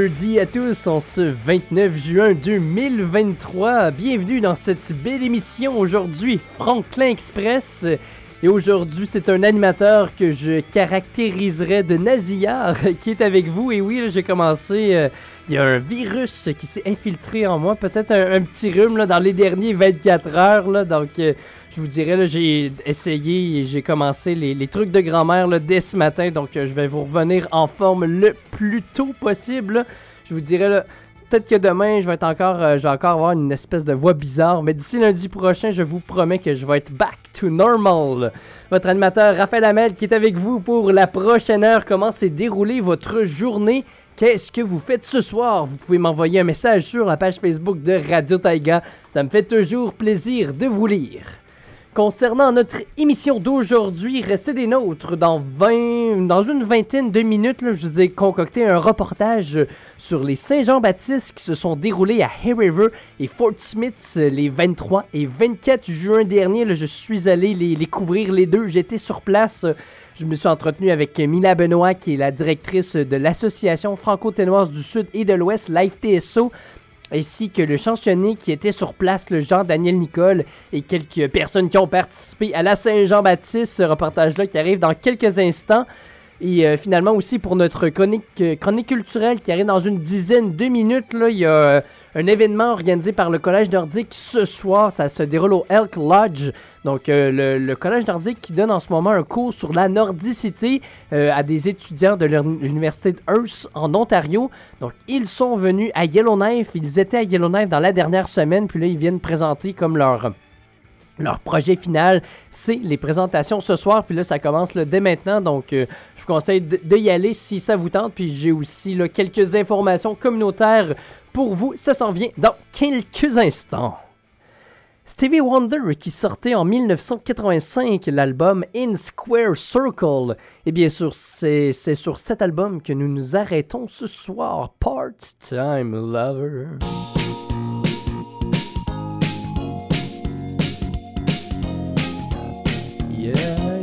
Jeudi à tous en ce 29 juin 2023. Bienvenue dans cette belle émission aujourd'hui, Franklin Express. Et aujourd'hui, c'est un animateur que je caractériserais de nasillard qui est avec vous. Et oui, j'ai commencé. Il y a un virus qui s'est infiltré en moi, peut-être un, petit rhume là, dans les derniers 24 heures. Là, donc, euh, je vous dirais, j'ai essayé et j'ai commencé les, trucs de grand-mère dès ce matin. Donc, euh, je vais vous revenir en forme le plus tôt possible. Je vous dirais, peut-être que demain, je vais être encore, euh, je vais encore avoir une espèce de voix bizarre, mais d'ici lundi prochain, je vous promets que je vais être back to normal. Votre animateur Raphaël Hamel qui est avec vous pour la prochaine heure. Comment s'est déroulée votre journée? Qu'est-ce que vous faites ce soir? Vous pouvez m'envoyer un message sur la page Facebook de Radio Taiga. Ça me fait toujours plaisir de vous lire. Concernant notre émission d'aujourd'hui, restez des nôtres. Dans, 20, dans une vingtaine de minutes, je vous ai concocté un reportage sur les Saint-Jean-Baptiste qui se sont déroulés à Hay River et Fort Smith les 23 et 24 juin dernier. je suis allé les, les couvrir les deux. J'étais sur place. Je me suis entretenu avec Mina Benoît, qui est la directrice de l'Association franco-ténoise du Sud et de l'Ouest, l'AFTSO ainsi que le chansonnier qui était sur place, le Jean-Daniel Nicole, et quelques personnes qui ont participé à la Saint-Jean-Baptiste, ce reportage-là qui arrive dans quelques instants. Et euh, finalement aussi pour notre chronique, euh, chronique culturelle qui arrive dans une dizaine de minutes, là, il y a euh, un événement organisé par le Collège nordique ce soir. Ça se déroule au Elk Lodge. Donc le, Collège nordique qui donne en ce moment un cours sur la nordicité à des étudiants de l'Université de Hearst en Ontario. Donc ils sont venus à Yellowknife. Ils étaient à Yellowknife dans la dernière semaine. Puis là, ils viennent présenter comme leur leur projet final, c'est les présentations ce soir. Puis là, ça commence dès maintenant. Donc, euh, je vous conseille de, y aller si ça vous tente. Puis j'ai aussi quelques informations communautaires pour vous. Ça s'en vient dans quelques instants. Stevie Wonder qui sortait en 1985 l'album In Square Circle. Et bien sûr, c'est sur cet album que nous nous arrêtons ce soir. Part-Time Lover. Yeah,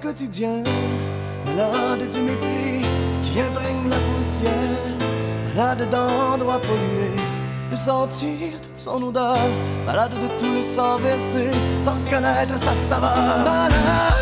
quotidien, malade du mépris qui imprègne la poussière, malade d'endroits pollués, de sentir toute son odeur, malade de tout le sang versé sans connaître sa saveur, malade.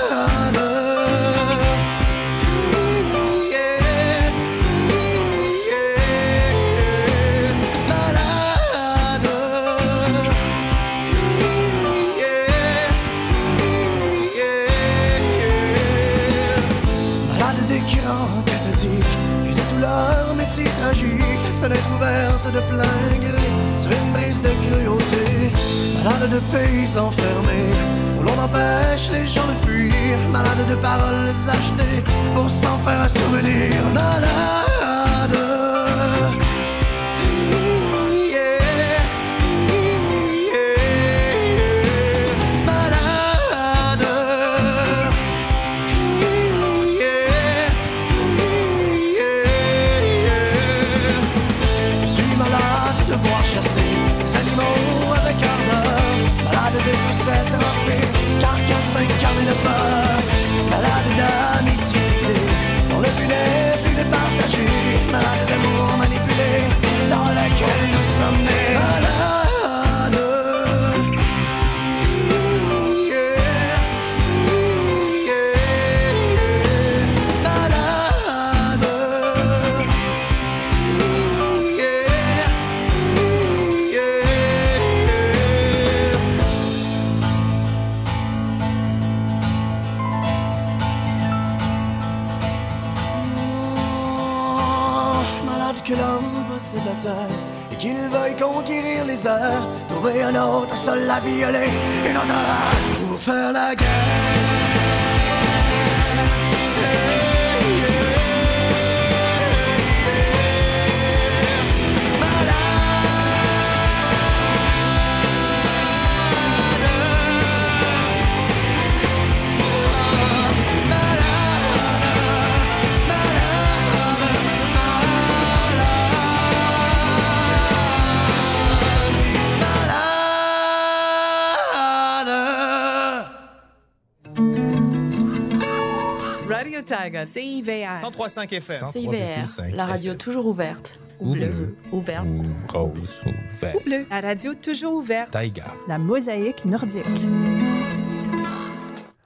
CIVR. 103.5 FM. CIVR. La radio toujours ouverte. Ou, bleu. Ouverte. Ou rose. Ouverte. Ou bleu. La radio toujours ouverte. Taiga. La mosaïque nordique.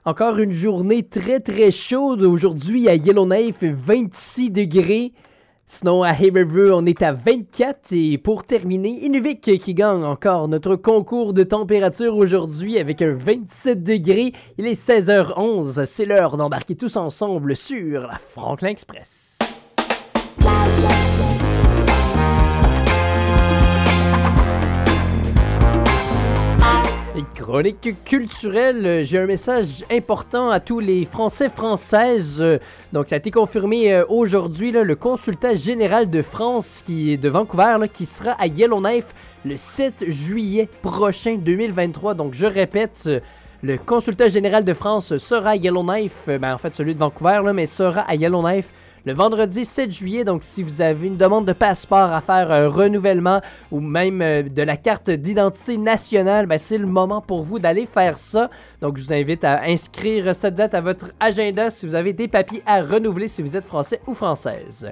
Encore une journée très très chaude aujourd'hui à Yellowknife, 26 degrés. Sinon, à Haverview, on est à 24. Et pour terminer, Inuvik qui gagne encore notre concours de température aujourd'hui avec un 27 degrés. Il est 16h11. C'est l'heure d'embarquer tous ensemble sur la Franklin Express. Chronique culturelle, j'ai un message important à tous les Français françaises. Donc ça a été confirmé euh, aujourd'hui, le consultat général de France qui est de Vancouver, qui sera à Yellowknife le 7 juillet prochain 2023. Donc je répète, le consultat général de France sera à Yellowknife, ben, en fait celui de Vancouver, mais sera à Yellowknife le vendredi 7 juillet. Donc, si vous avez une demande de passeport à faire un renouvellement ou même euh, de la carte d'identité nationale, ben, c'est le moment pour vous d'aller faire ça. Donc, je vous invite à inscrire cette date à votre agenda si vous avez des papiers à renouveler si vous êtes français ou française.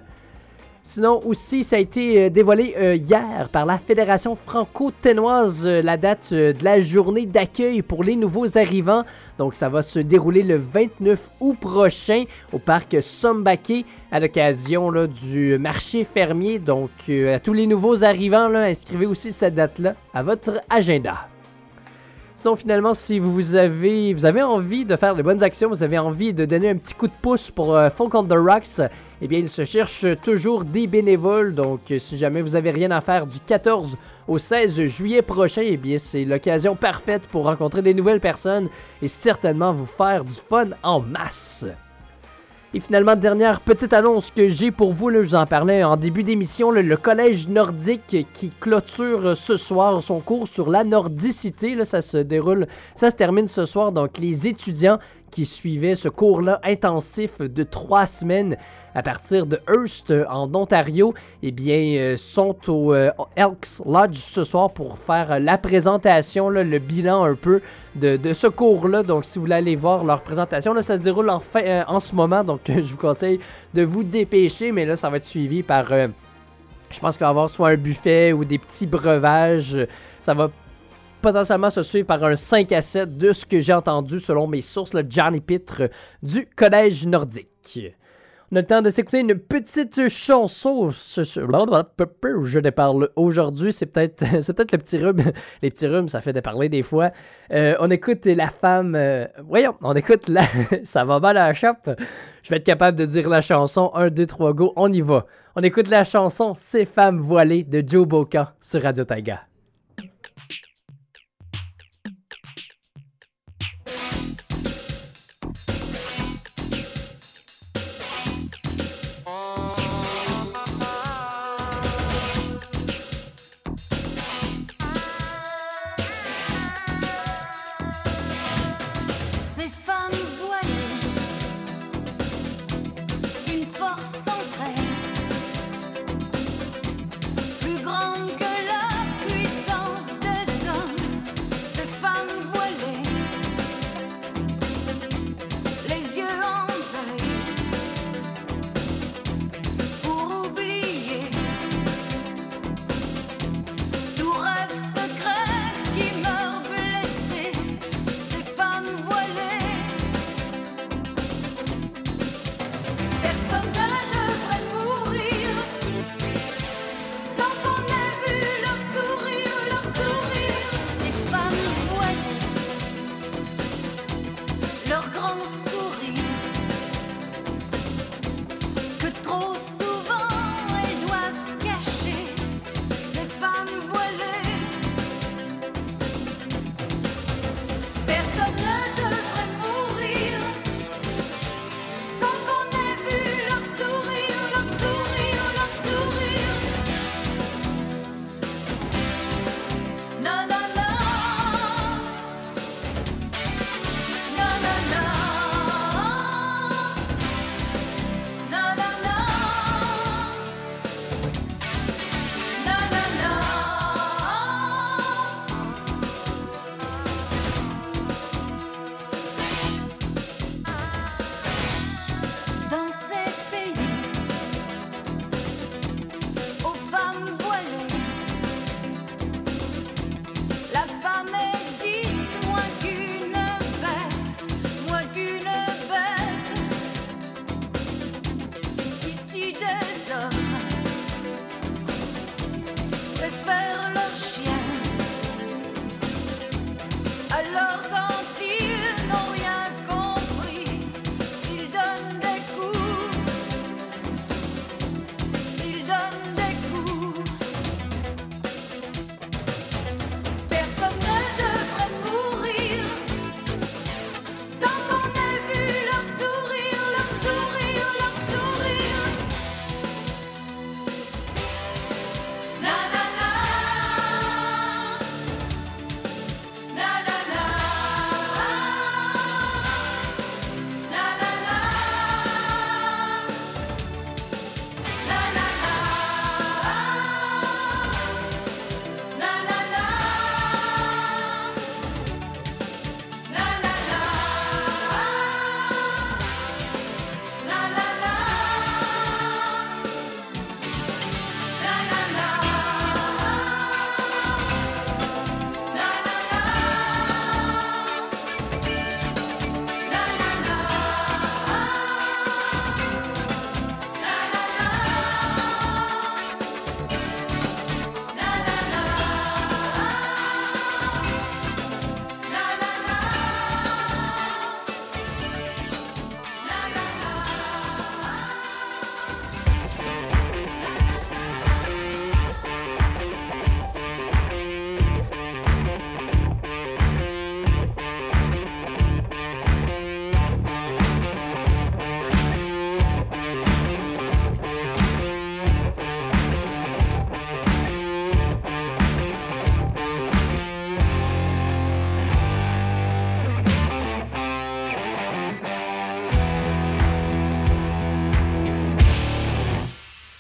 Sinon, aussi, ça a été euh, dévoilé euh, hier par la Fédération franco-ténoise, euh, la date de la journée d'accueil pour les nouveaux arrivants. Donc, ça va se dérouler le 29 août prochain au parc Sombake à l'occasion du marché fermier. Donc, à tous les nouveaux arrivants, inscrivez aussi cette date-là à votre agenda. Sinon, finalement, si vous avez, vous avez envie de faire de bonnes actions, vous avez envie de donner un petit coup de pouce pour euh, Folk on the Rocks, eh bien, il se cherche toujours des bénévoles. Donc, si jamais vous avez rien à faire du 14 au 16 juillet prochain, eh bien, c'est l'occasion parfaite pour rencontrer des nouvelles personnes et certainement vous faire du fun en masse. Et finalement, dernière petite annonce que j'ai pour vous, je vous en parlais en début d'émission, le collège nordique qui clôture ce soir son cours sur la nordicité. Là, ça se déroule, ça se termine ce soir. Donc, les étudiants qui suivaient ce cours-là intensif de trois semaines à partir de Hearst en Ontario, eh bien, euh, sont au euh, Elks Lodge ce soir pour faire euh, la présentation, le bilan un peu de, ce cours-là. Donc, si vous voulez aller voir leur présentation, là, ça se déroule en, ce moment. Donc, je vous conseille de vous dépêcher, mais là, ça va être suivi par. je pense qu'il va y avoir soit un buffet ou des petits breuvages. Ça va potentiellement se suivre par un 5 à 7 de ce que j'ai entendu selon mes sources, le Johnny Pitre du Collège nordique. On a le temps de s'écouter une petite chanson. Je déparle aujourd'hui. C'est peut-être c'est peut-être le petit rhume. Les petits rhumes, ça fait déparler des fois. Euh, on écoute la femme. euh, voyons, on écoute la. ça va mal à la chape. Je vais être capable de dire la chanson 1, 2, 3, go. On y va. On écoute la chanson Ces femmes voilées de Joe Bocan sur Radio Taiga.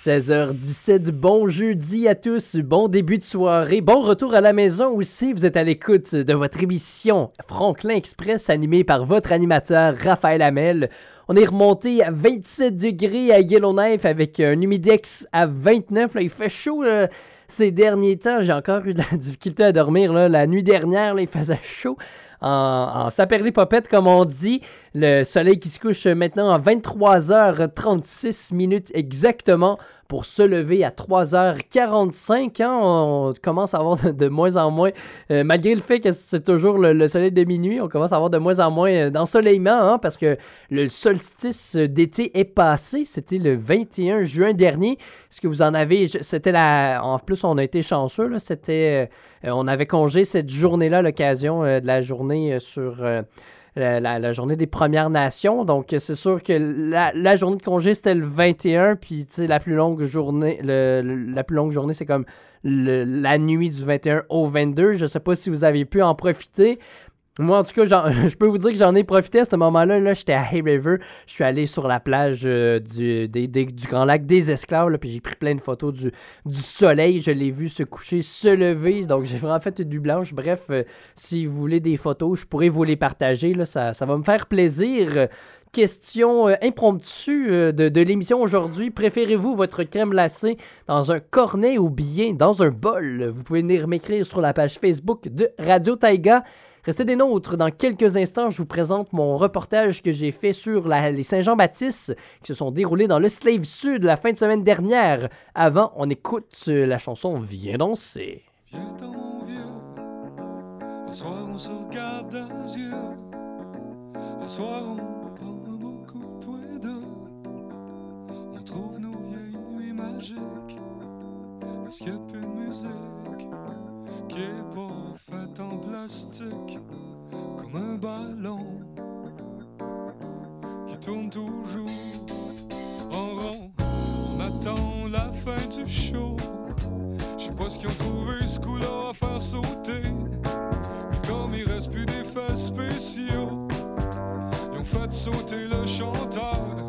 16h17, bon jeudi à tous, bon début de soirée, bon retour à la maison aussi. Vous êtes à l'écoute de votre émission Franklin Express animée par votre animateur Raphaël Hamel. On est remonté à 27 degrés à Yellowknife avec un humidex à 29. Là, il fait chaud euh, ces derniers temps. J'ai encore eu de la difficulté à dormir. La nuit dernière, il faisait chaud en, en saperlipopette, comme on dit. Le soleil qui se couche maintenant à 23h36 minutes exactement pour se lever à 3h45. Hein, on commence à avoir de, moins en moins, euh, malgré le fait que c'est toujours le, le soleil de minuit, on commence à avoir de moins en moins euh, d'ensoleillement hein, parce que le solstice d'été est passé. C'était le 21 juin dernier. Est-ce que vous en avez C'était la. En plus, on a été chanceux. C'était. Euh, on avait congé cette journée-là, l'occasion euh, de la journée euh, sur. la, journée des Premières Nations. Donc, c'est sûr que la, journée de congé, c'était le 21, puis la plus longue journée, la plus longue journée, c'est comme la nuit du 21 au 22. Je sais pas si vous avez pu en profiter. Moi, en tout cas, je peux vous dire que j'en ai profité à ce moment-là. Là, j'étais à Hay River. Je suis allé sur la plage euh, du, des- des- du Grand Lac des Esclaves. là, puis j'ai pris plein de photos du, du soleil. Je l'ai vu se coucher, se lever. Donc, j'ai vraiment fait du blanche. Bref, euh, si vous voulez des photos, je pourrais vous les partager. Là, ça, ça va me faire plaisir. Question euh, impromptue de, de l'émission aujourd'hui. Préférez-vous votre crème glacée dans un cornet ou bien dans un bol? Vous pouvez venir m'écrire sur la page Facebook de Radio Taiga. Restez des nôtres. Dans quelques instants, je vous présente mon reportage que j'ai fait sur la- les Saint-Jean-Baptiste qui se sont déroulés dans le Slave Sud la fin de semaine dernière. Avant, on écoute euh, la chanson Viens danser. Viens mon vieux, un soir on se regarde dans les yeux, un soir on prend un beau coup tous les deux, on trouve nos vieilles nuits magiques, parce qu'il n'y a plus de musique, est pas faite en plastique, comme un ballon, qui tourne toujours en rond, on attend la fin du show. Je sais pas ce qu'ils ont trouvé ce coup-là à faire sauter. Mais comme il reste plus d'effets spéciaux, ils ont fait sauter le chanteur.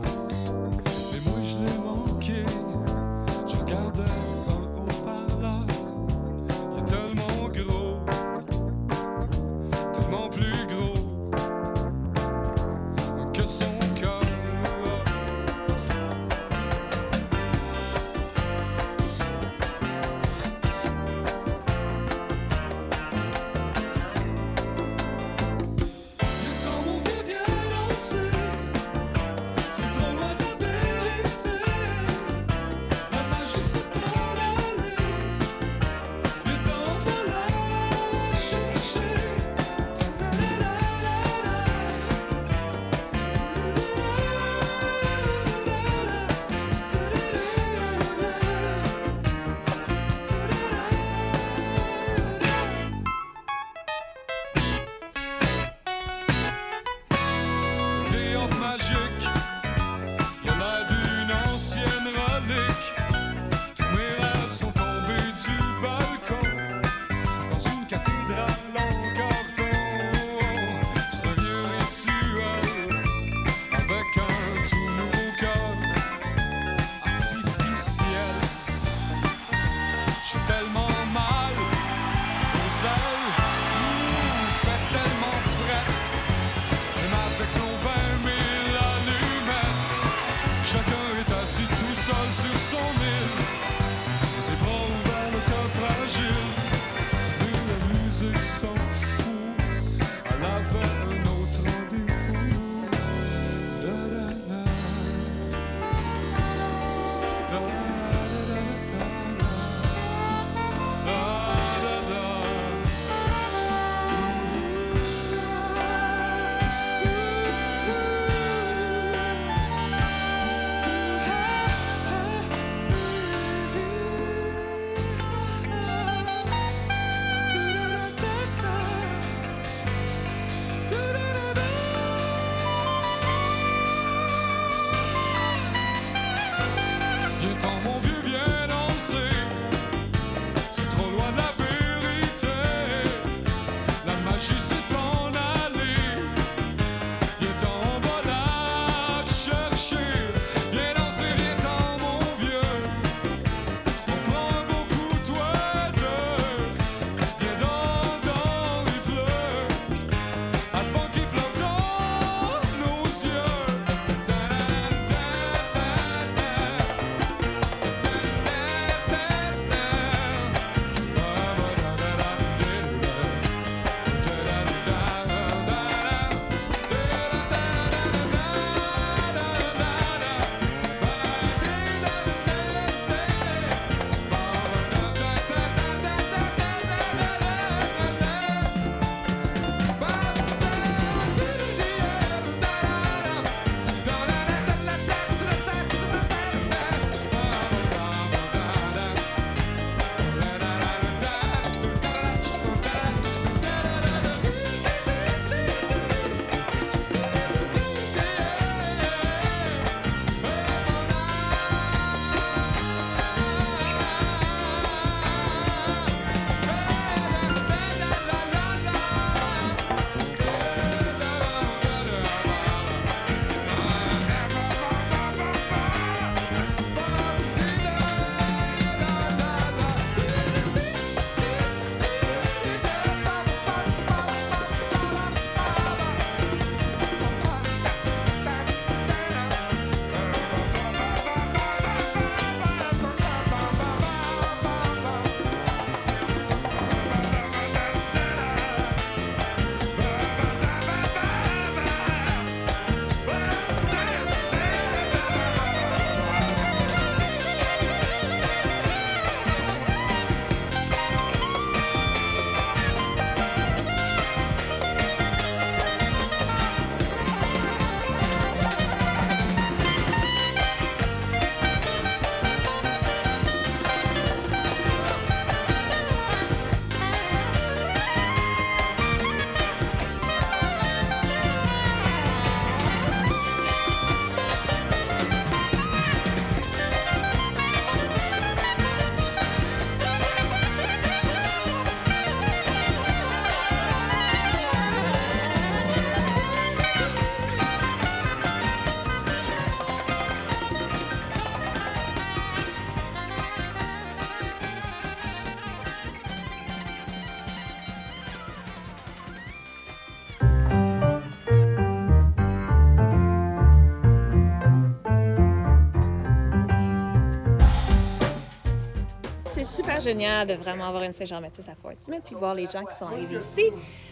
Génial de vraiment avoir une Saint-Jean-Baptiste à Fort Smith, puis voir les gens qui sont arrivés ici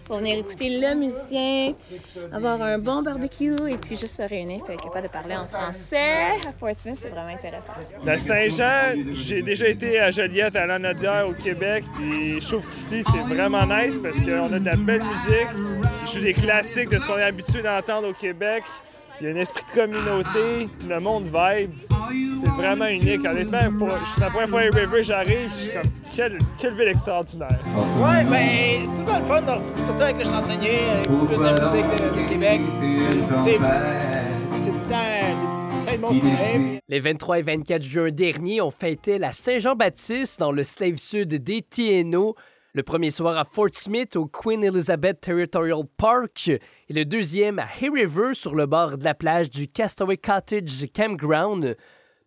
pour venir écouter le musicien, avoir un bon barbecue et puis juste se réunir puis être capable de parler en français à Fort Smith, c'est vraiment intéressant. La Saint-Jean, j'ai déjà été à Joliette, à l'Anadière, au Québec, puis je trouve qu'ici, c'est vraiment nice parce qu'on a de la belle musique. Ils jouent des classiques de ce qu'on est habitué d'entendre au Québec. Il y a un esprit de communauté, puis le monde vibe. C'est vraiment unique. Honnêtement, pour, c'est la première fois à River, j'arrive, je suis comme, quelle, quelle ville extraordinaire. Ouais, ben, c'est tout le temps le fun, donc, surtout avec le chansonnier, avec plus de musique de, de Québec. Tu sais, C'est tout le temps euh, plein de bons souvenirs. Les 23 et 24 juin dernier, on fêtait la Saint-Jean-Baptiste dans le Slave Sud des TNO. Le premier soir à Fort Smith au Queen Elizabeth Territorial Park et le deuxième à Hay River sur le bord de la plage du Castaway Cottage Campground.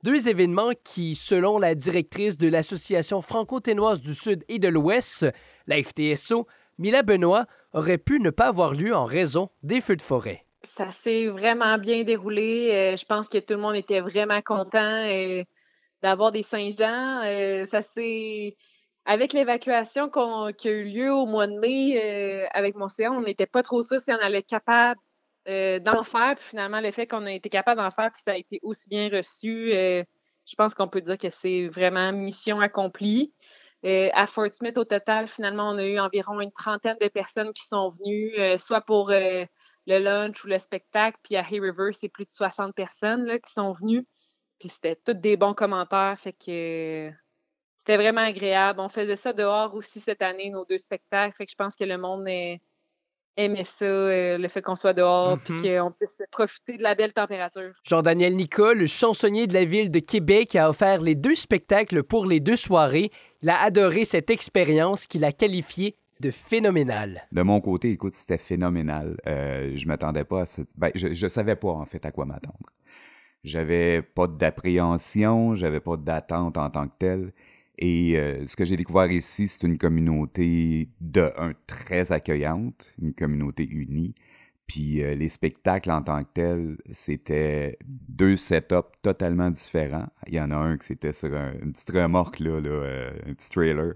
Deux événements qui, selon la directrice de l'Association franco-ténoise du Sud et de l'Ouest, la FTSO, Mila Benoît, auraient pu ne pas avoir lieu en raison des feux de forêt. Ça s'est vraiment bien déroulé. Euh, je pense que tout le monde était vraiment content euh, d'avoir des Saint-Jean. Euh, ça s'est avec l'évacuation qui a eu lieu au mois de mai euh, avec mon on n'était pas trop sûr si on allait être capable euh, d'en faire. Puis finalement, le fait qu'on a été capable d'en faire, puis ça a été aussi bien reçu, euh, je pense qu'on peut dire que c'est vraiment mission accomplie. À Fort Smith, au total, finalement, on a eu environ une trentaine de personnes qui sont venues, soit pour le lunch ou le spectacle. Puis à Hay River, c'est plus de 60 personnes là, qui sont venues. Puis c'était tous des bons commentaires. Fait que c'était vraiment agréable. On faisait ça dehors aussi cette année, nos deux spectacles. Fait que je pense que le monde aimait ça, euh, le fait qu'on soit dehors, puis Mhm. qu'on puisse profiter de la belle température. Jean-Daniel Nicole, chansonnier de la ville de Québec, a offert les deux spectacles pour les deux soirées. Il a adoré cette expérience qu'il a qualifiée de phénoménale. De mon côté, écoute, c'était phénoménal. Euh, je m'attendais pas à ce... Ben, je, je savais pas, en fait, à quoi m'attendre. J'avais pas d'appréhension, j'avais pas d'attente en tant que telle. Et euh, ce que j'ai découvert ici, c'est une communauté de un très accueillante, une communauté unie. Puis euh, les spectacles en tant que tels, c'était deux setups totalement différents. Il y en a un qui c'était sur un- une petite remorque, là, euh, un petit trailer.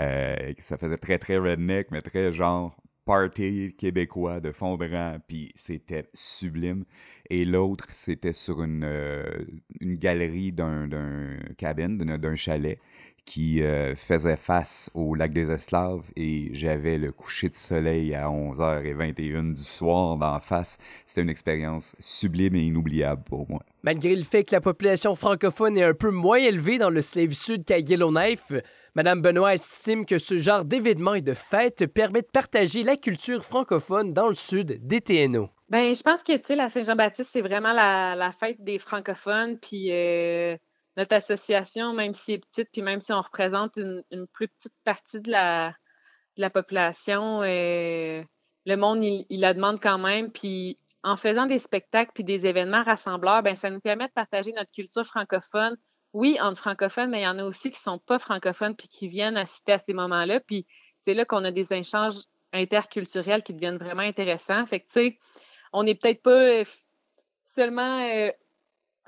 Euh, ça faisait très, très redneck, mais très genre party québécois de fond de rang, puis c'était sublime. Et l'autre, c'était sur une, une galerie d'un d'un cabin, d'un d'un chalet, qui euh, faisait face au lac des Esclaves, et j'avais le coucher de soleil à 11h21 du soir d'en face. C'était une expérience sublime et inoubliable pour moi. Malgré le fait que la population francophone est un peu moins élevée dans le Slave Sud qu'à Yellowknife, Madame Benoît estime que ce genre d'événements et de fêtes permet de partager la culture francophone dans le sud des TNO. Ben, je pense que, tu sais, la Saint-Jean-Baptiste, c'est vraiment la, la fête des francophones. Puis euh, notre association, même si elle est petite, puis même si on représente une, plus petite partie de la, population, euh, le monde, il, la demande quand même. Puis en faisant des spectacles puis des événements rassembleurs, ben, ça nous permet de partager notre culture francophone. Oui, entre francophones, mais il y en a aussi qui sont pas francophones puis qui viennent assister à ces moments-là. Puis c'est là qu'on a des échanges interculturels qui deviennent vraiment intéressants. Fait que, tu sais, on n'est peut-être pas euh, seulement. euh,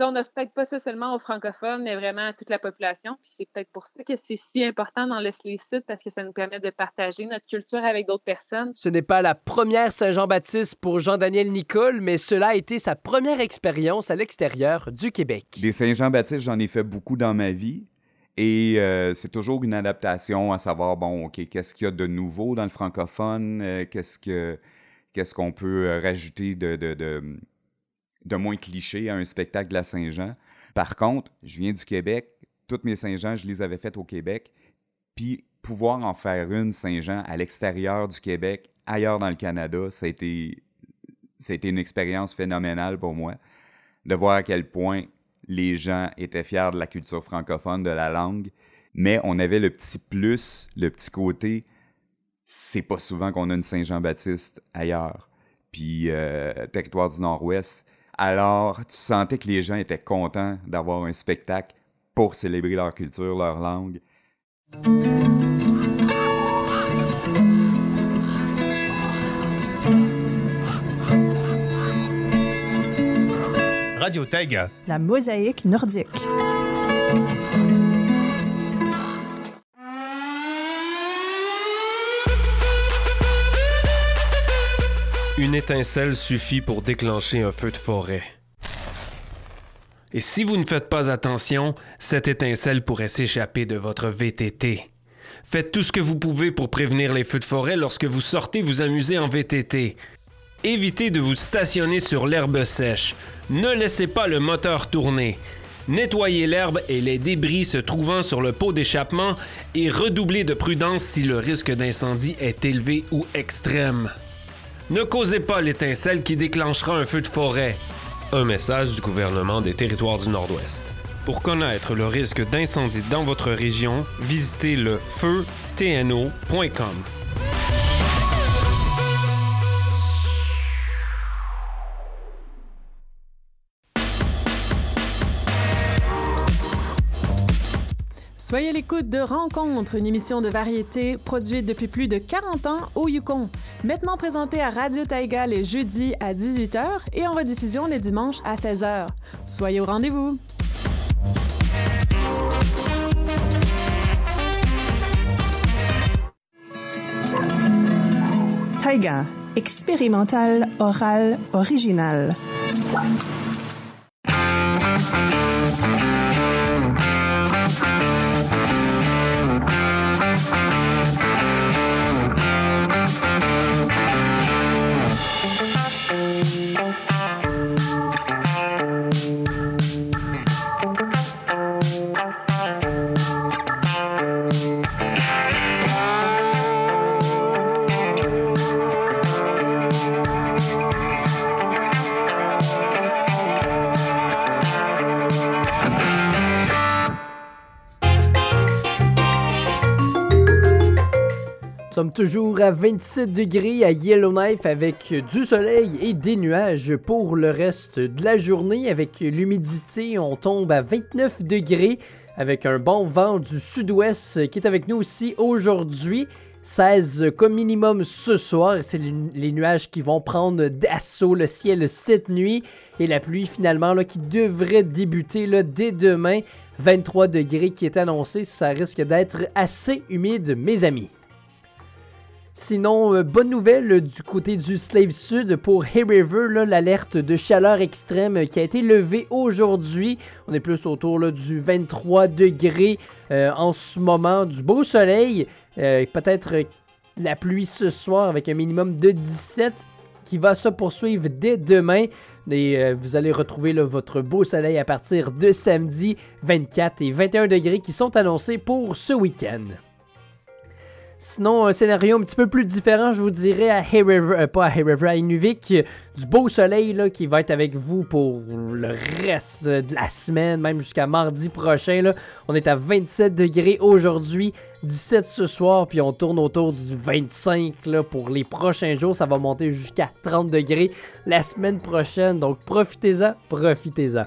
on n'offre peut-être pas ça seulement aux francophones, mais vraiment à toute la population. Puis c'est peut-être pour ça que c'est si important dans le Slave Sud, parce que ça nous permet de partager notre culture avec d'autres personnes. Ce n'est pas la première Saint-Jean-Baptiste pour Jean-Daniel Nicole, mais cela a été sa première expérience à l'extérieur du Québec. Des Saint-Jean-Baptiste, j'en ai fait beaucoup dans ma vie. Et euh, c'est toujours une adaptation à savoir, bon, OK, qu'est-ce qu'il y a de nouveau dans le francophone? Euh, qu'est-ce que qu'est-ce qu'on peut euh, rajouter de, de, de, de moins cliché à un spectacle de la Saint-Jean? Par contre, je viens du Québec. Toutes mes Saint-Jean, je les avais faites au Québec. Puis pouvoir en faire une Saint-Jean à l'extérieur du Québec, ailleurs dans le Canada, ça a été, une expérience phénoménale pour moi de voir à quel point les gens étaient fiers de la culture francophone, de la langue, mais on avait le petit plus, le petit côté, c'est pas souvent qu'on a une Saint-Jean-Baptiste ailleurs. Puis, euh, territoire du Nord-Ouest. Alors, tu sentais que les gens étaient contents d'avoir un spectacle pour célébrer leur culture, leur langue? Radio Tag. La mosaïque nordique. Une étincelle suffit pour déclencher un feu de forêt. Et si vous ne faites pas attention, cette étincelle pourrait s'échapper de votre VTT. Faites tout ce que vous pouvez pour prévenir les feux de forêt lorsque vous sortez vous amuser en VTT. Évitez de vous stationner sur l'herbe sèche. Ne laissez pas le moteur tourner. Nettoyez l'herbe et les débris se trouvant sur le pot d'échappement et redoublez de prudence si le risque d'incendie est élevé ou extrême. Ne causez pas l'étincelle qui déclenchera un feu de forêt. Un message du gouvernement des territoires du Nord-Ouest. Pour connaître le risque d'incendie dans votre région, visitez le feutno.com. Soyez à l'écoute de Rencontre, une émission de variété produite depuis plus de 40 ans au Yukon. Maintenant présentée à Radio Taïga les jeudis à 18h et en rediffusion les dimanches à 16h. Soyez au rendez-vous! Taïga, expérimental, oral, original. Nous sommes toujours à 27 degrés à Yellowknife avec du soleil et des nuages pour le reste de la journée. Avec l'humidité, on tombe à 29 degrés avec un bon vent du sud-ouest qui est avec nous aussi aujourd'hui. 16 comme minimum ce soir. C'est les nuages qui vont prendre d'assaut le ciel cette nuit. Et la pluie finalement là, qui devrait débuter là, dès demain. 23 degrés qui est annoncé. Ça risque d'être assez humide, mes amis. Sinon, euh, bonne nouvelle euh, du côté du Slave Sud pour Hay River, l'alerte de chaleur extrême euh, qui a été levée aujourd'hui. On est plus autour là, du 23 degrés en ce moment, du beau soleil. Peut-être la pluie ce soir avec un minimum de 17 qui va se poursuivre dès demain. Et vous allez retrouver votre beau soleil à partir de samedi 24 et 21 degrés qui sont annoncés pour ce week-end. Sinon, un scénario un petit peu plus différent, je vous dirais, à Hay River, euh, pas à Hay River, à Inuvik, euh, du beau soleil là, qui va être avec vous pour le reste de la semaine, même jusqu'à mardi prochain. On est à 27 degrés aujourd'hui, 17 ce soir, puis on tourne autour du 25 là, pour les prochains jours. Ça va monter jusqu'à 30 degrés la semaine prochaine, donc profitez-en, profitez-en.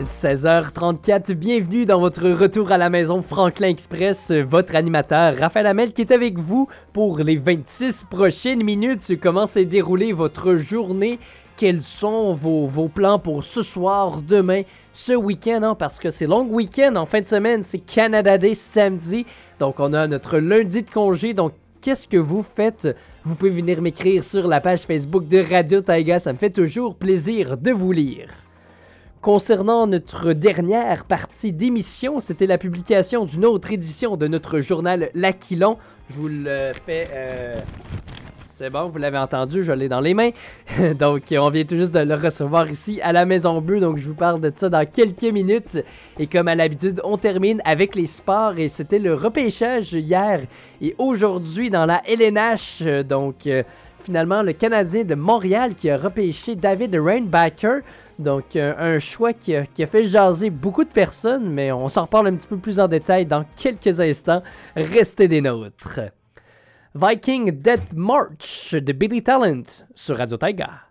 16h34, bienvenue dans votre retour à la maison Franklin Express, votre animateur Raphaël Hamel qui est avec vous pour les 26 prochaines minutes. Comment s'est déroulée votre journée? Quels sont vos, plans pour ce soir, demain, ce week-end? hein, parce que c'est long week-end en fin de semaine, c'est Canada Day samedi. Donc on a notre lundi de congé, donc qu'est-ce que vous faites? Vous pouvez venir m'écrire sur la page Facebook de Radio Taiga, ça me fait toujours plaisir de vous lire. Concernant notre dernière partie d'émission, c'était la publication d'une autre édition de notre journal L'Aquilon. Je vous le fais. euh, C'est bon, vous l'avez entendu, je l'ai dans les mains. donc, on vient tout juste de le recevoir ici à la Maison Bleue. Donc, je vous parle de ça dans quelques minutes. Et comme à l'habitude, on termine avec les sports. Et c'était le repêchage hier et aujourd'hui dans la LNH. Donc, euh, finalement, le Canadien de Montréal qui a repêché David Rainbacker. Donc, euh, un choix qui a, qui a fait jaser beaucoup de personnes, mais on s'en reparle un petit peu plus en détail dans quelques instants. Restez des nôtres. Viking Death March de Billy Talent sur Radio Taiga.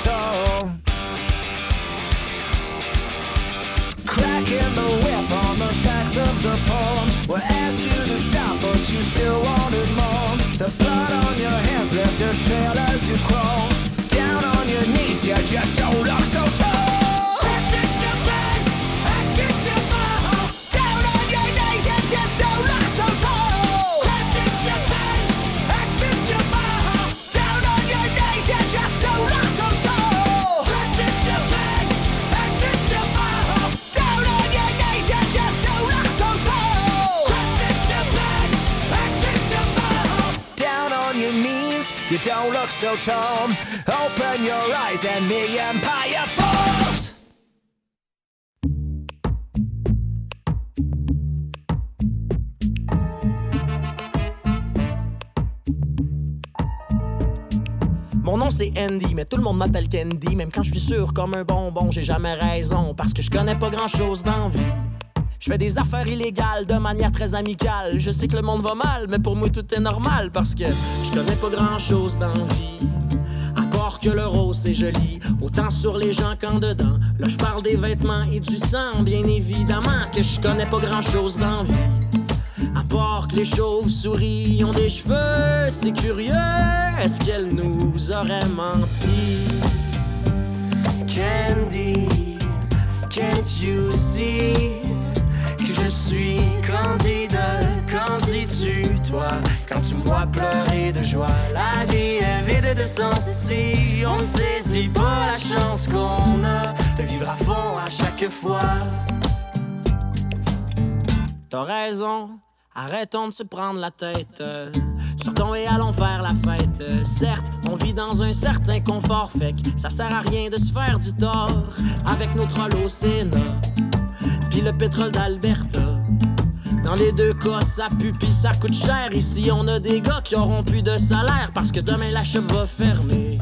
So tall. Cracking the whip on the backs of the palm. We'll ask you to stop, but you still wanted more. The blood on your hands left a trail as you crawl. Down on your knees, you just don't look don't look so tall. Open your eyes and the empire falls. Mon nom c'est Andy, mais tout le monde m'appelle Candy. Même quand je suis sûr comme un bonbon, j'ai jamais raison. Parce que je connais pas grand chose dans vie. Je fais des affaires illégales de manière très amicale. Je sais que le monde va mal, mais pour moi tout est normal. Parce que je connais pas grand chose dans vie. À part que le rose c'est joli, autant sur les gens qu'en dedans. Là je parle des vêtements et du sang, bien évidemment que je connais pas grand chose dans vie. À part que les chauves-souris ont des cheveux, c'est curieux, est-ce qu'elle nous aurait menti? Pleurer de joie? La vie est vide de sens ici, on ne saisit pas la chance qu'on a de vivre à fond à chaque fois. T'as raison, arrêtons de se prendre la tête. Sortons et allons faire la fête. Certes, on vit dans un certain confort, fait que ça sert à rien de se faire du tort avec nos trolls Sénat. Puis le pétrole d'Alberta. Dans les deux cas, ça pue pis ça coûte cher. Ici, on a des gars qui auront plus de salaire parce que demain la shop va fermer.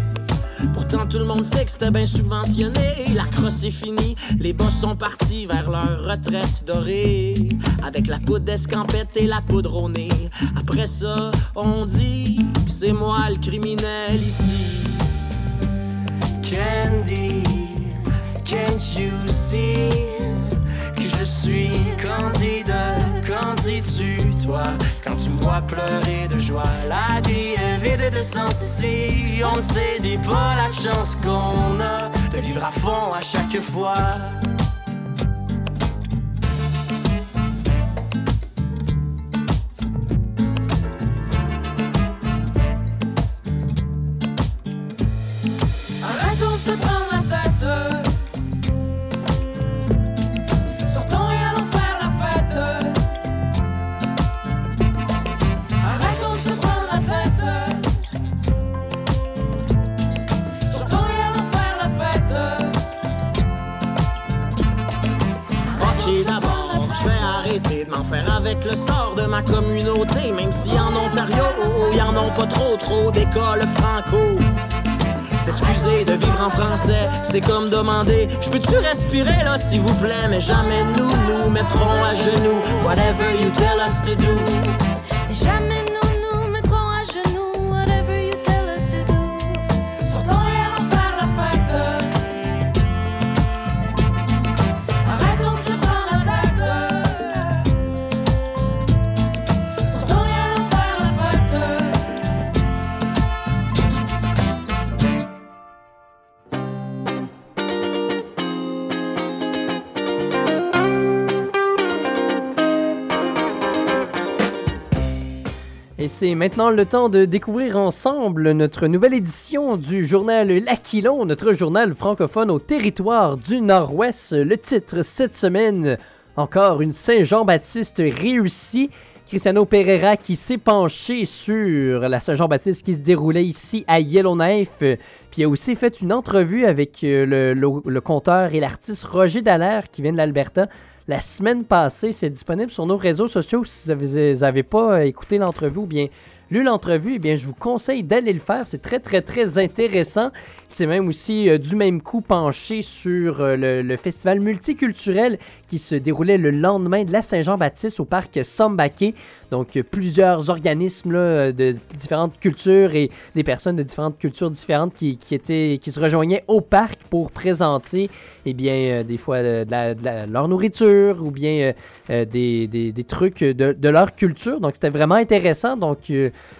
Pourtant, tout le monde sait que c'était bien subventionné. La crosse est finie, les boss sont partis vers leur retraite dorée. Avec la poudre d'escampette et la poudre au nez. Après ça, on dit que c'est moi le criminel ici. Candy, can't you see que je suis candidat? Dis-tu, toi, quand tu me vois pleurer de joie? La vie est vide de sens ici. On ne saisit pas la chance qu'on a de vivre à fond à chaque fois. Même si en Ontario, y en ont pas trop, trop d'écoles franco. S'excuser de vivre en français, c'est comme demander Je peux-tu respirer là, s'il vous plaît Mais jamais nous nous mettrons à genoux. Whatever you tell us to do. Et jamais c'est maintenant le temps de découvrir ensemble notre nouvelle édition du journal L'Aquilon, notre journal francophone au territoire du Nord-Ouest. Le titre cette semaine, encore une Saint-Jean-Baptiste réussie. Cristiano Pereira qui s'est penché sur la Saint-Jean-Baptiste qui se déroulait ici à Yellowknife. Puis a aussi fait une entrevue avec euh, le, le conteur et l'artiste Roger Dallaire qui vient de l'Alberta la semaine passée. C'est disponible sur nos réseaux sociaux. Si vous n'avez pas euh, écouté l'entrevue ou bien lu l'entrevue, eh bien, je vous conseille d'aller le faire. C'est très, très, très intéressant. C'est même aussi euh, du même coup penché sur euh, le, festival multiculturel qui se déroulait le lendemain de la Saint-Jean-Baptiste au parc Sambake. Donc, euh, plusieurs organismes de différentes cultures et des personnes de différentes cultures différentes qui, qui étaient, qui se rejoignaient au parc pour présenter, eh bien, des fois de la- leur nourriture ou bien des, des- trucs de, leur culture. Donc, c'était vraiment intéressant. Donc,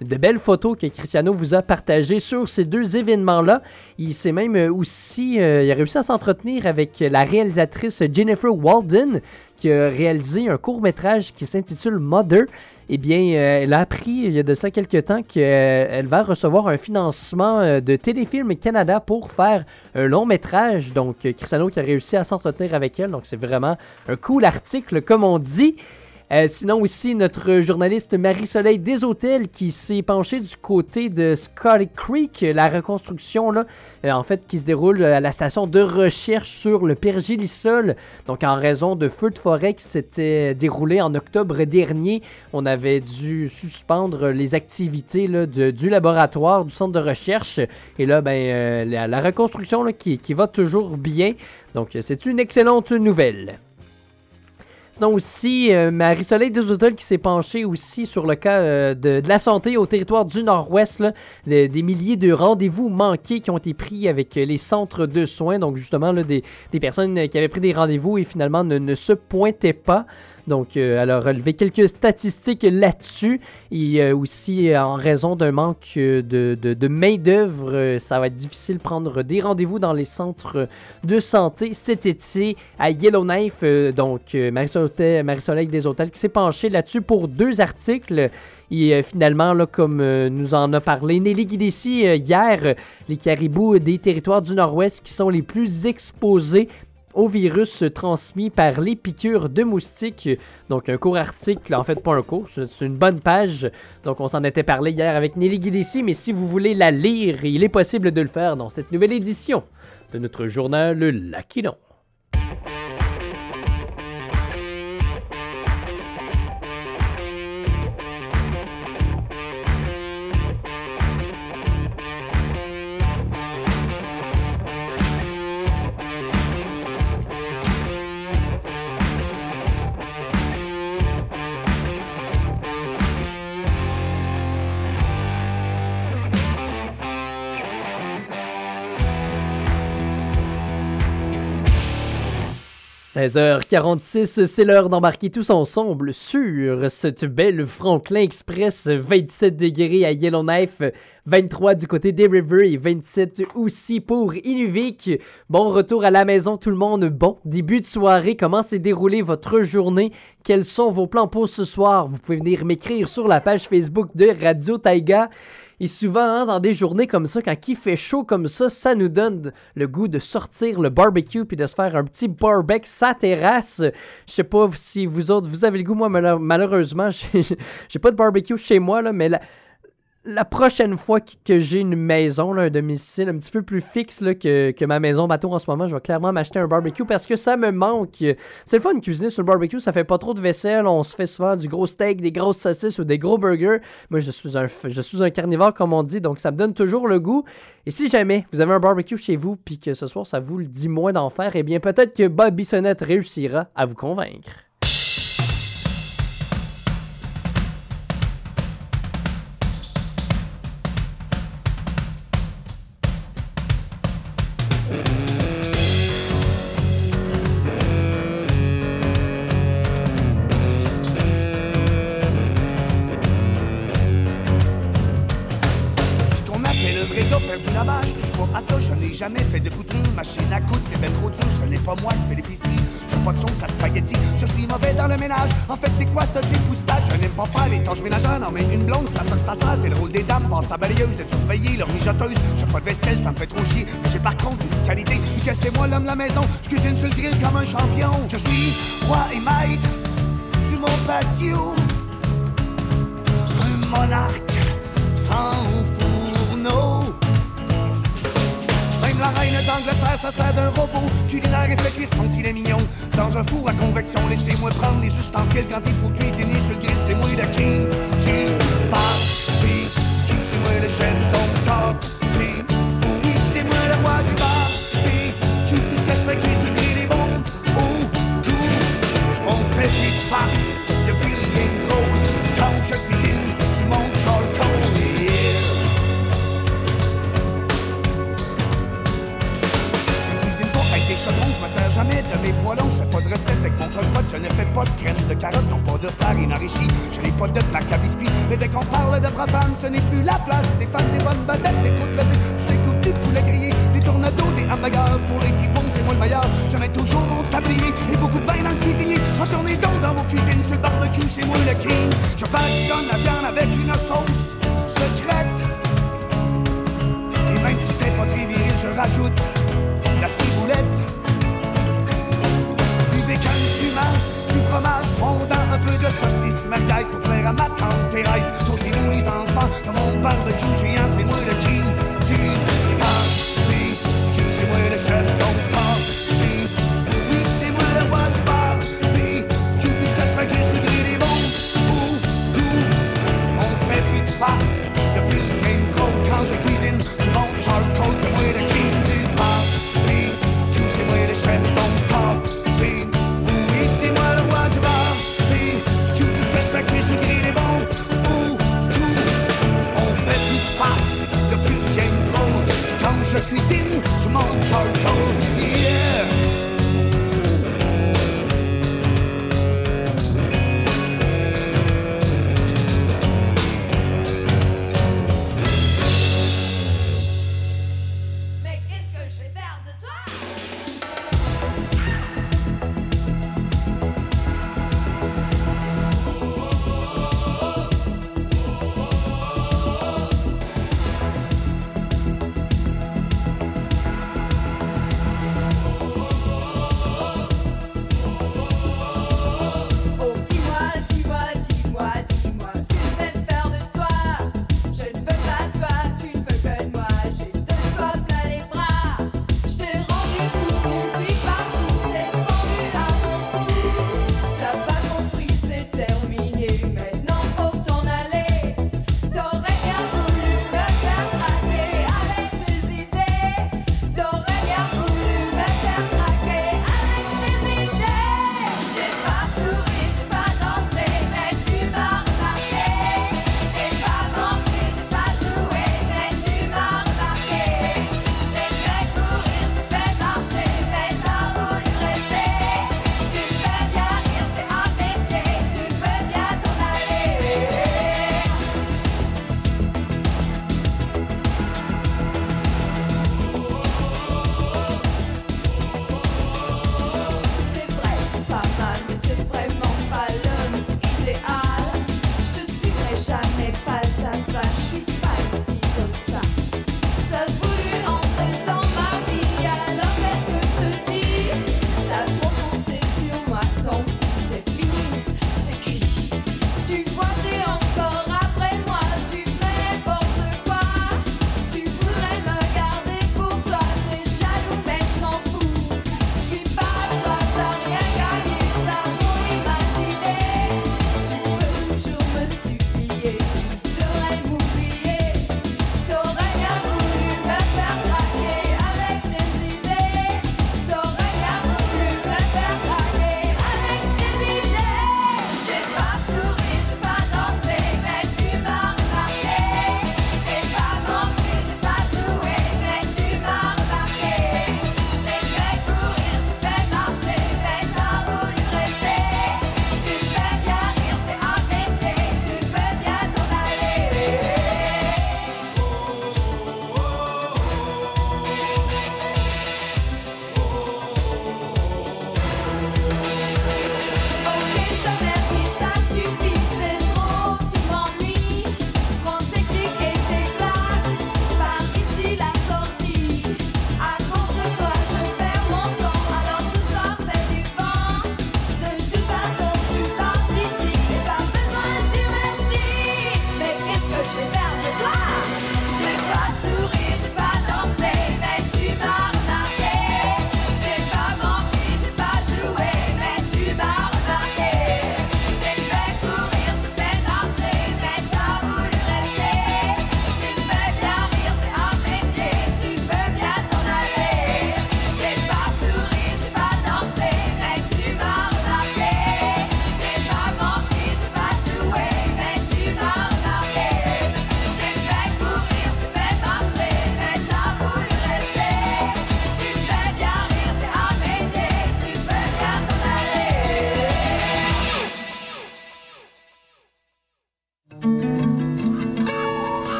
de belles photos que Cristiano vous a partagées sur ces deux événements-là. Il s'est même euh, aussi, euh, il a réussi à s'entretenir avec la réalisatrice Jennifer Walden, qui a réalisé un court-métrage qui s'intitule Mother. Eh bien, euh, elle a appris il y a de ça quelques temps qu'elle va recevoir un financement de Téléfilm Canada pour faire un long métrage. Donc, Cristiano qui a réussi à s'entretenir avec elle. Donc, c'est vraiment un cool article, comme on dit. Euh, sinon aussi, notre journaliste Marie-Soleil Deshôtels qui s'est penchée du côté de Scotty Creek, la reconstruction là, euh, en fait qui se déroule à la station de recherche sur le Pergélisol. Donc en raison de feux de forêt qui s'étaient déroulés en octobre dernier, on avait dû suspendre les activités de- du laboratoire, du centre de recherche. Et là, ben, euh, la, reconstruction qui, va toujours bien. Donc euh, c'est une excellente nouvelle. Sinon aussi, euh, Marie-Soleil Deshôtels qui s'est penchée aussi sur le cas euh, de, la santé au territoire du Nord-Ouest, des milliers de rendez-vous manqués qui ont été pris avec les centres de soins, donc justement là, des, personnes qui avaient pris des rendez-vous et finalement ne se pointaient pas. Donc, euh, elle a relevé quelques statistiques là-dessus. Et euh, aussi, en raison d'un manque de, main-d'œuvre, euh, ça va être difficile de prendre des rendez-vous dans les centres de santé cet été à Yellowknife. Euh, donc, Marie-Soleil des Hôtels qui s'est penchée là-dessus pour deux articles. Et finalement, là, comme nous en a parlé Nelly Guidessi hier, les caribous des territoires du Nord-Ouest qui sont les plus exposés au virus transmis par les piqûres de moustiques. Donc, un court article, en fait, pas un cours, c'est c'est une bonne page. Donc, on s'en était parlé hier avec Nelly Guidessi, mais si vous voulez la lire, il est possible de le faire dans cette nouvelle édition de notre journal L'Aquilon. 16h46, c'est l'heure d'embarquer tous ensemble sur cette belle Franklin Express 27 degrés à Yellowknife, 23 du côté des River et 27 aussi pour Inuvik. Bon retour à la maison tout le monde, bon début de soirée, comment s'est déroulée votre journée, quels sont vos plans pour ce soir, vous pouvez venir m'écrire sur la page Facebook de Radio Taiga. Et souvent, hein, dans des journées comme ça, quand il fait chaud comme ça, ça nous donne le goût de sortir le barbecue puis de se faire un petit barbecue sa terrasse. Je sais pas si vous autres, vous avez le goût. Moi, malheur- malheureusement, j'ai pas de barbecue chez moi, là, mais la, la prochaine fois que- j'ai une maison, un domicile un petit peu plus fixe que ma maison bateau en ce moment, je vais clairement m'acheter un barbecue parce que ça me manque. C'est le fun de cuisiner sur le barbecue, ça fait pas trop de vaisselle, on se fait souvent du gros steak, des grosses saucisses ou des gros burgers. Moi, je suis un, je suis un carnivore comme on dit, donc ça me donne toujours le goût. Et si jamais vous avez un barbecue chez vous puis que ce soir ça vous le dit moins d'en faire, eh bien peut-être que Bob Bissonnette réussira à vous convaincre. De à coudre, c'est ben trop dur. Ce n'est pas moi qui fais l'épicerie. Je fais pas de sauce à spaghetti. Je suis mauvais dans le ménage. En fait, c'est quoi ce dépoustage? Je n'aime pas faire les tâches ménagères. Non, mais une blonde, ça que ça sert. C'est le rôle des dames. Passe à balayeuse, être surveillée, leur mijoteuse. Je fais pas de vaisselle, ça me fait trop chier. Mais j'ai par contre une qualité. Puis que c'est moi l'homme de la maison. Je cuisine sur le grill comme un champion. Je suis roi et maître sur mon patio. Un monarque sans la reine d'Angleterre, ça sert d'un robot culinaire et fait cuire son filet mignon. Dans un four à convection, laissez-moi prendre les ustensiles quand il faut cuisiner le grill, c'est moi le king. Tu parles, qui c'est moi le chef, donc top, vous, oui, c'est moi le roi du bar. Qui tout ce que je fais cuire sur le grill est bon. Oh, tout, on fait plus de farce, mes poêlons. Je fais pas de recette avec mon croque-pot, je ne fais pas de crème de carotte, non pas de farine enrichie. Je n'ai pas de plaque à biscuits, mais dès qu'on parle de brabant, ce n'est plus la place. Des femmes, des bonnes baguettes, des côtes levées, je t'écoute du poulet grillé, des tornados, des hamburgers. Pour les petits bons, c'est moi le meilleur. Je mets toujours mon tablier et beaucoup de vin dans le cuisinier. Retournez donc dans vos cuisines, sur le barbecue, c'est moi le king. Je passionne la viande avec une sauce secrète. Et même si c'est pas très viril, je rajoute la ciboulette. Du du fromage fondant, un peu de saucisse merguez pour plaire à ma tante Thérèse. Saucez-nous les enfants, de mon barbecue géant, c'est moi le king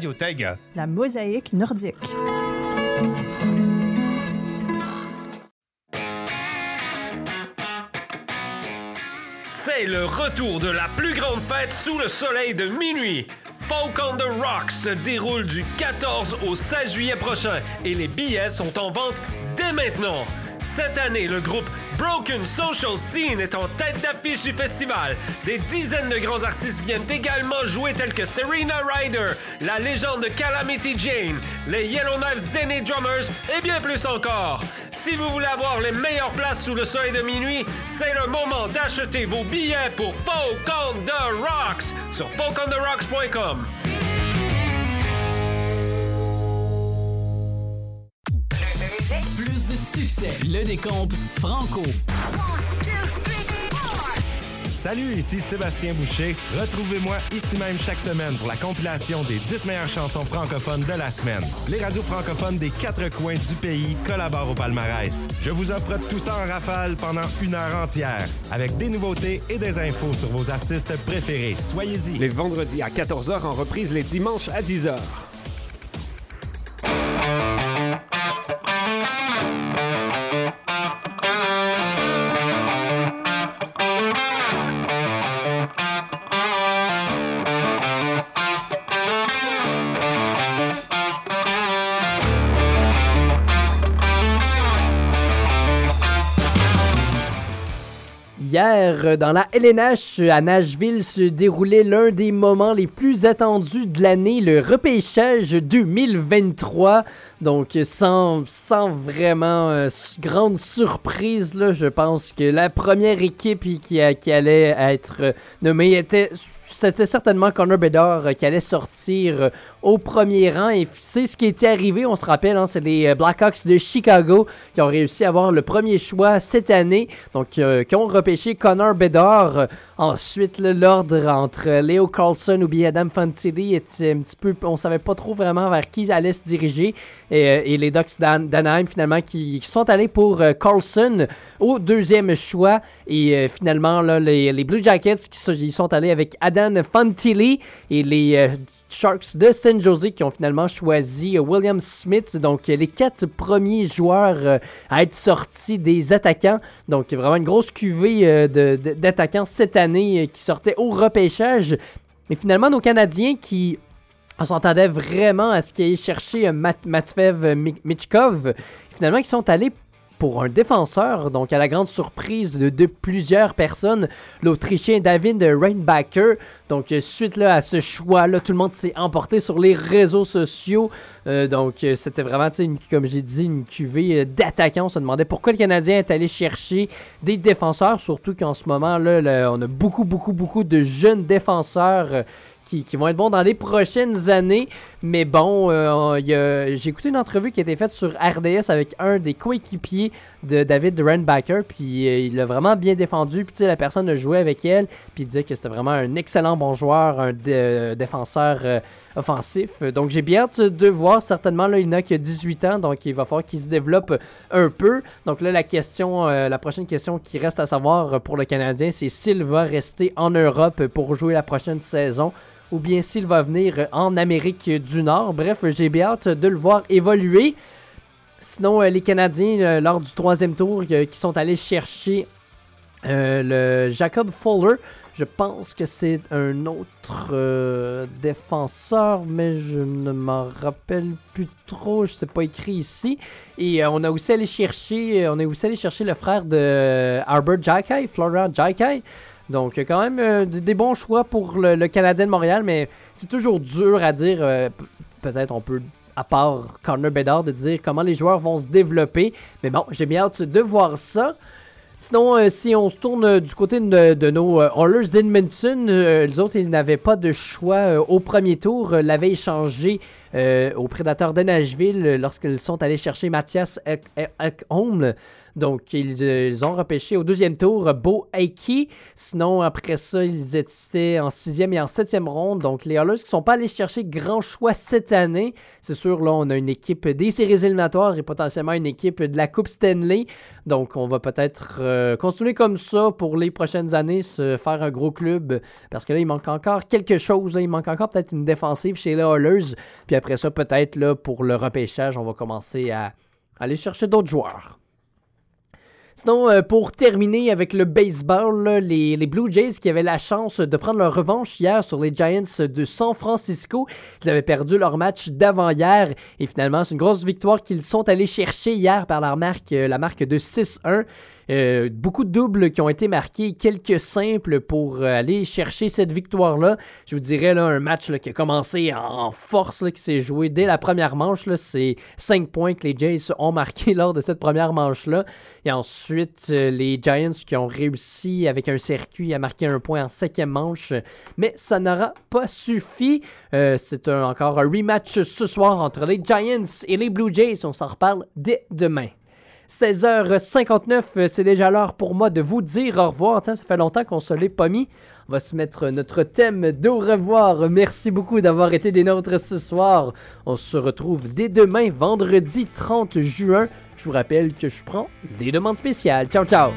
Radio. La mosaïque nordique. C'est le retour de la plus grande fête sous le soleil de minuit. Folk on the Rocks se déroule du 14 au 16 juillet prochain et les billets sont en vente dès maintenant. Cette année, le groupe Broken Social Scene est en tête d'affiche du festival. Des dizaines de grands artistes viennent également jouer tels que Serena Ryder, la légende de Calamity Jane, les Yellowknives Denny Drummers et bien plus encore. Si vous voulez avoir les meilleures places sous le soleil de minuit, c'est le moment d'acheter vos billets pour Folk on the Rocks sur folkontherocks.com. succès. Le décompte franco. Salut, ici Sébastien Boucher. Retrouvez-moi ici même chaque semaine pour la compilation des 10 meilleures chansons francophones de la semaine. Les radios francophones des quatre coins du pays collaborent au palmarès. Je vous offre tout ça en rafale pendant une heure entière, avec des nouveautés et des infos sur vos artistes préférés. Soyez-y. Les vendredis à 14h en reprise les dimanches à 10h. Euh, dans la LNH à Nashville se déroulait l'un des moments les plus attendus de l'année, le repêchage 2023. Donc, sans, sans vraiment euh, grande surprise, je pense que la première équipe qui allait être euh, nommée était c'était certainement Connor Bedard euh, qui allait sortir euh, au premier rang. Et c'est ce qui était arrivé, on se rappelle, hein, c'est les euh, Blackhawks de Chicago qui ont réussi à avoir le premier choix cette année. Donc, qui ont repêché Connor Bedard. Ensuite, l'ordre entre Leo Carlson ou bien Adam Fantilli était un petit peu. On savait pas trop vraiment vers qui allait se diriger. Et, euh, les Ducks d'An- d'Anaheim, finalement, qui, sont allés pour euh, Carlson au deuxième choix. Et euh, finalement, les, les Blue Jackets qui sont, ils sont allés avec Adam Fantilli et les Sharks de San Jose qui ont finalement choisi William Smith. Donc, les quatre premiers joueurs à être sortis des attaquants. Donc, vraiment une grosse cuvée d'attaquants cette année euh, qui sortaient au repêchage. Mais finalement, nos Canadiens qui on s'entendait vraiment à ce qu'ils aient cherché euh, Mat- Matveev Mi- Michkov. Finalement, ils sont allés pour un défenseur, donc à la grande surprise de, plusieurs personnes, l'Autrichien David Reinbacher. Donc, suite à ce choix-là, tout le monde s'est emporté sur les réseaux sociaux. Euh, donc, c'était vraiment, une- comme j'ai dit, une cuvée d'attaquants. On se demandait pourquoi le Canadien est allé chercher des défenseurs, surtout qu'en ce moment, là, on a beaucoup, beaucoup, beaucoup de jeunes défenseurs. euh, qui, vont être bons dans les prochaines années. Mais bon, euh, j'ai écouté une entrevue qui a été faite sur RDS avec un des coéquipiers de David Renbacker, puis euh, il l'a vraiment bien défendu. Puis la personne a joué avec elle, puis il disait que c'était vraiment un excellent bon joueur, un dé- défenseur euh, offensif. Donc j'ai bien hâte de voir. Certainement, là, il n'a que 18 ans, donc il va falloir qu'il se développe un peu. Donc là, la question, euh, la prochaine question qui reste à savoir pour le Canadien, c'est s'il va rester en Europe pour jouer la prochaine saison ou bien s'il va venir en Amérique du Nord. Bref, j'ai bien hâte de le voir évoluer. Sinon, euh, les Canadiens, euh, lors du troisième tour, qui sont allés chercher le Jacob Fuller. Je pense que c'est un autre euh, défenseur, mais je ne m'en rappelle plus trop. Je sais pas écrit ici. Et euh, on a aussi allé chercher, on est aussi allé chercher le frère de Albert Jaikai, Florent Jaikai. Donc, euh, quand même, euh, des bons choix pour le, Canadien de Montréal, mais c'est toujours dur à dire. euh, Peut-être on peut, à part Connor Bedard, de dire comment les joueurs vont se développer. Mais bon, j'ai bien hâte de voir ça. Sinon, euh, si on se tourne euh, du côté de, nos euh, Oilers d'Edmonton, les autres, ils n'avaient pas de choix au premier tour. L'avaient échangé aux Prédateurs de Nashville lorsqu'ils sont allés chercher Mathias Ek- Ek- Ekholm. Donc, ils, ont repêché au deuxième tour Bo Aiki. Sinon, après ça, ils étaient en sixième et en septième ronde. Donc, les Oilers qui sont pas allés chercher grand choix cette année. C'est sûr, là, on a une équipe des séries éliminatoires et potentiellement une équipe de la Coupe Stanley. Donc, on va peut-être euh, continuer comme ça pour les prochaines années, se faire un gros club. Parce que là, il manque encore quelque chose. là. Il manque encore peut-être une défensive chez les Oilers. Puis après ça, peut-être, pour le repêchage, on va commencer à aller chercher d'autres joueurs. Sinon, euh, pour terminer avec le baseball, les Blue Jays qui avaient la chance de prendre leur revanche hier sur les Giants de San Francisco, ils avaient perdu leur match d'avant-hier et finalement, c'est une grosse victoire qu'ils sont allés chercher hier par la marque, euh, la marque de 6-1. Euh, beaucoup de doubles qui ont été marqués, quelques simples pour euh, aller chercher cette victoire-là. Je vous dirais là, un match qui a commencé en, force, qui s'est joué dès la première manche. C'est 5 points que les Jays ont marqué lors de cette première manche-là. Et ensuite, euh, les Giants qui ont réussi avec un circuit à marquer un point en cinquième manche. Mais ça n'aura pas suffi. C'est encore un rematch ce soir entre les Giants et les Blue Jays. On s'en reparle dès demain. 16h59, euh, c'est déjà l'heure pour moi de vous dire au revoir. Tiens, ça fait longtemps qu'on se l'est pas mis. On va se mettre notre thème d'au revoir. Merci beaucoup d'avoir été des nôtres ce soir. On se retrouve dès demain, vendredi 30 juin. Je vous rappelle que je prends des demandes spéciales. Ciao, ciao!